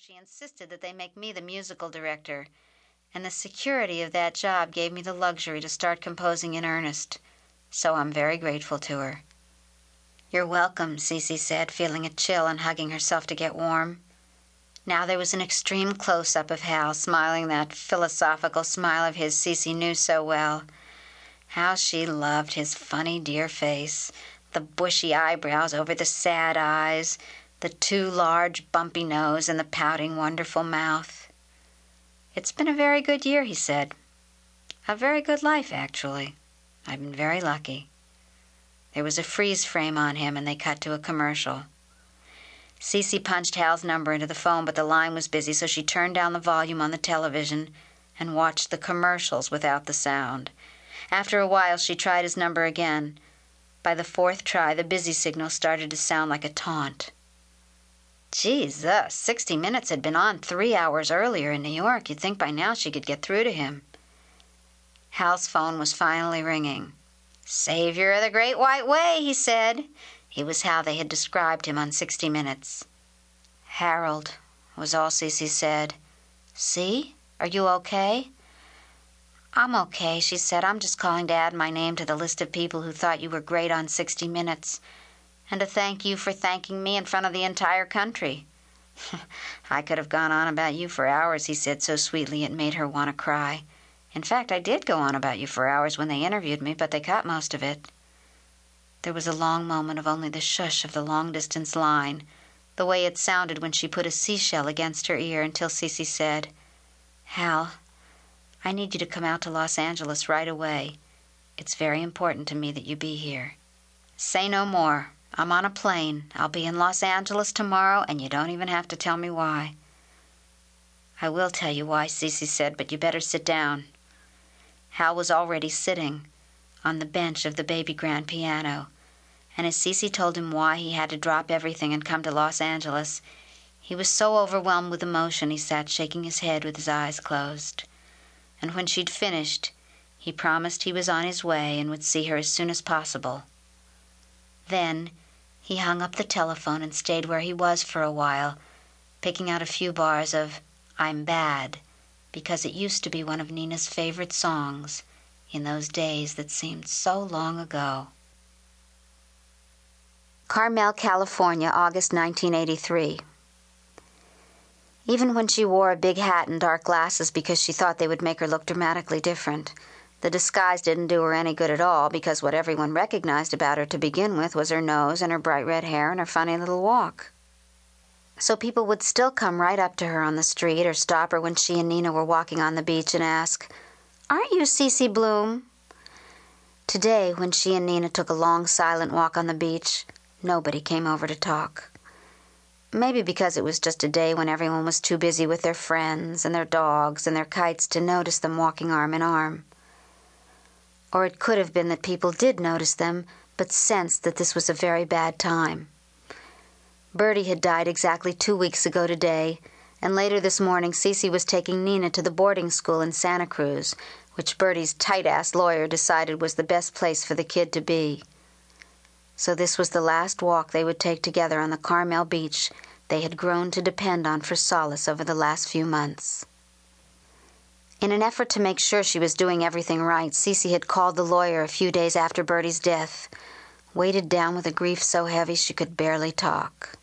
she insisted that they make me the musical director, and the security of that job gave me the luxury to start composing in earnest. So I'm very grateful to her." "You're welcome," Cee Cee said, feeling a chill and hugging herself to get warm. Now there was an extreme close up of Hal, smiling that philosophical smile of his Cee Cee knew so well. How she loved his funny, dear face, the bushy eyebrows over the sad eyes, the too large, bumpy nose, and the pouting, wonderful mouth. "It's been a very good year," he said. "A very good life, actually. I've been very lucky." There was a freeze frame on him, and they cut to a commercial. Cee Cee punched Hal's number into the phone, but the line was busy, so she turned down the volume on the television and watched the commercials without the sound. After a while she tried his number again. By the fourth try the busy signal started to sound like a taunt. Jesus! Uh, sixty Minutes had been on three hours earlier in New York. You'd think by now she could get through to him. Hal's phone was finally ringing. "Savior of the Great White Way," he said. He was how they had described him on Sixty Minutes. "Harold," was all Cee Cee said. "See? Are you okay?" "I'm okay," she said. "I'm just calling to add my name to the list of people who thought you were great on Sixty Minutes, and to thank you for thanking me in front of the entire country." "I could have gone on about you for hours," he said so sweetly it made her want to cry. "In fact, I did go on about you for hours when they interviewed me, but they cut most of it. There was a long moment of only the shush of the long distance line, the way it sounded when she put a seashell against her ear, until Cee Cee said, "Hal, I need you to come out to Los Angeles right away. It's very important to me that you be here. Say no more. I'm on a plane. I'll be in Los Angeles to morrow, and you don't even have to tell me why." "I will tell you why," Cee Cee said, "but you better sit down." Hal was already sitting on the bench of the baby grand piano, and as Cecy told him why he had to drop everything and come to Los Angeles, he was so overwhelmed with emotion he sat shaking his head with his eyes closed. And when she'd finished, he promised he was on his way and would see her as soon as possible. Then he hung up the telephone and stayed where he was for a while, picking out a few bars of "I'm Bad," because it used to be one of Nina's favorite songs in those days that seemed so long ago. Carmel, California, August 1983. Even when she wore a big hat and dark glasses because she thought they would make her look dramatically different, the disguise didn't do her any good at all because what everyone recognized about her to begin with was her nose and her bright red hair and her funny little walk. So people would still come right up to her on the street or stop her when she and Nina were walking on the beach and ask, Aren't you Cee Cee Bloom? Today, when she and Nina took a long, silent walk on the beach, nobody came over to talk. Maybe because it was just a day when everyone was too busy with their friends and their dogs and their kites to notice them walking arm in arm. Or it could have been that people did notice them, but sensed that this was a very bad time. Bertie had died exactly two weeks ago today, and later this morning Cee Cee was taking Nina to the boarding school in Santa Cruz, which Bertie's tight ass lawyer decided was the best place for the kid to be. So this was the last walk they would take together on the Carmel beach they had grown to depend on for solace over the last few months. In an effort to make sure she was doing everything right, Cee Cee had called the lawyer a few days after Bertie's death, weighted down with a grief so heavy she could barely talk.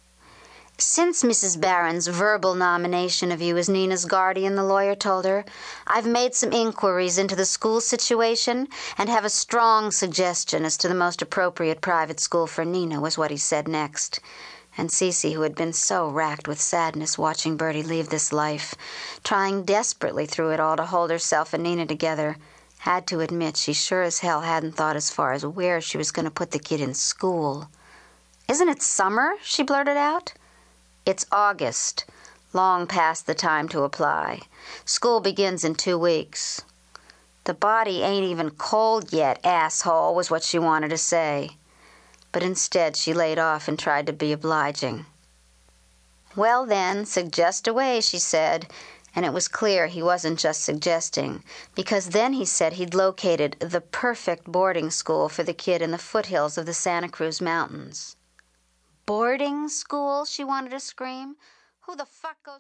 Since Mrs. Barron's verbal nomination of you as Nina's guardian, the lawyer told her, I've made some inquiries into the school situation and have a strong suggestion as to the most appropriate private school for Nina, was what he said next. And Cee Cee, who had been so racked with sadness watching Bertie leave this life, trying desperately through it all to hold herself and Nina together, had to admit she sure as hell hadn't thought as far as where she was going to put the kid in school. Isn't it summer? she blurted out. It's August, long past the time to apply. School begins in two weeks. The body ain't even cold yet, asshole, was what she wanted to say. But instead, she laid off and tried to be obliging. Well, then, suggest away, she said, and it was clear he wasn't just suggesting, because then he said he'd located the perfect boarding school for the kid in the foothills of the Santa Cruz Mountains. Boarding school? she wanted to scream. Who the fuck goes